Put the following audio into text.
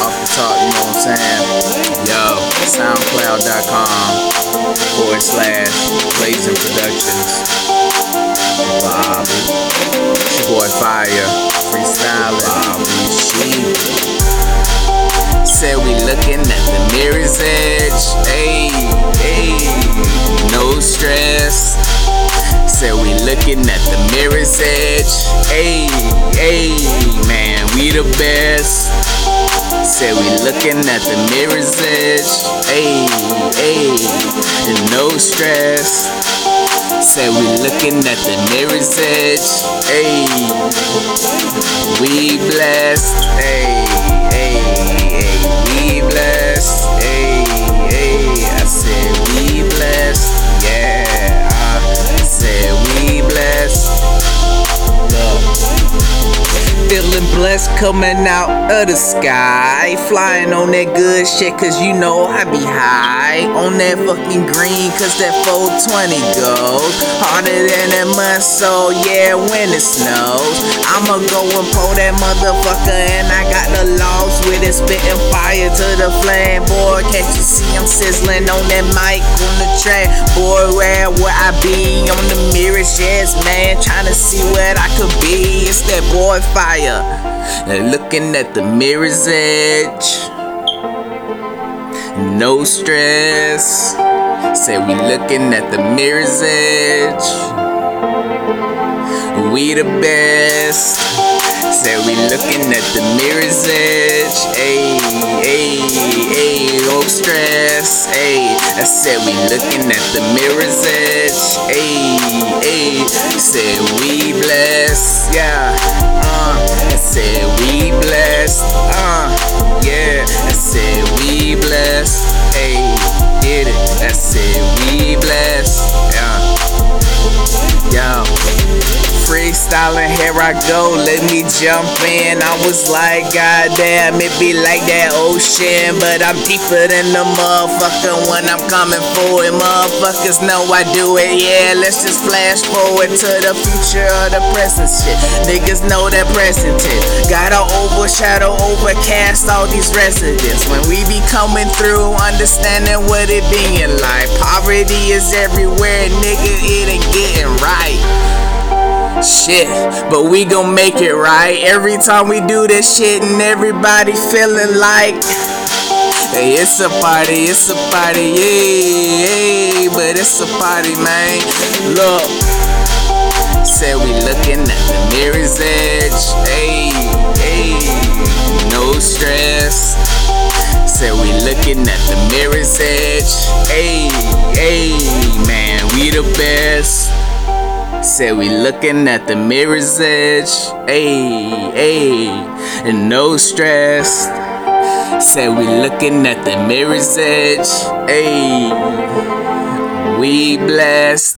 off the top, you know what I'm saying? Yo, soundcloud.com forward slash Blazin' Productionz. Bobby. It's your boy Fire. Freestyling. Bobby Sheep. Said we looking at the mirror's edge. Hey, hey, No stress. Said we looking at the mirror's edge. Hey, hey, Man, we the best. Said we looking at the mirror's edge. Ayy, ayy. And no stress. Said we looking at the mirror's edge. Ayy. We blessed. Ayy, Feeling blessed coming out of the sky. Flying on that good shit, cause you know I be high. On that fucking green, cause that 420 goes. Harder than a muscle, yeah, when it snows. I'ma go and pull that motherfucker, and I got the logs with it, spitting fire to the flame. Boy, can't you see I'm sizzling on that mic on the track? Boy, where would I be the man, trying to see what I could be. It's that boy fire. And looking at the mirror's edge. No stress. Say we looking at the mirror's edge. We the best. Say we looking at the mirror's edge. Ayy, ayy, ayy, no stress. Said we looking at the mirror's edge. Ayy, ayy, said we blessed. Yeah, uh, said we blessed. Uh, Freestyling, here I go, let me jump in. I was like, God damn, it be like that ocean. But I'm deeper than the motherfucker when I'm coming for it. Motherfuckers know I do it, yeah. Let's just flash forward to the future of the present shit. Niggas know that present it. Gotta overshadow, overcast all these residents. When we be coming through, understanding what it being like. Poverty is everywhere, nigga, it ain't getting. Shit, but we gon' make it right every time we do this shit, and everybody feeling like. Hey, it's a party, it's a party, yeah, yeah, but it's a party, man. Look, said we looking at the mirror's edge, hey, hey, no stress. Said we looking at the mirror's edge, hey, hey, man, we the best. Said we looking at the mirror's edge, ayy, ayy, and no stress. Said we looking at the mirror's edge, ayy, we blessed.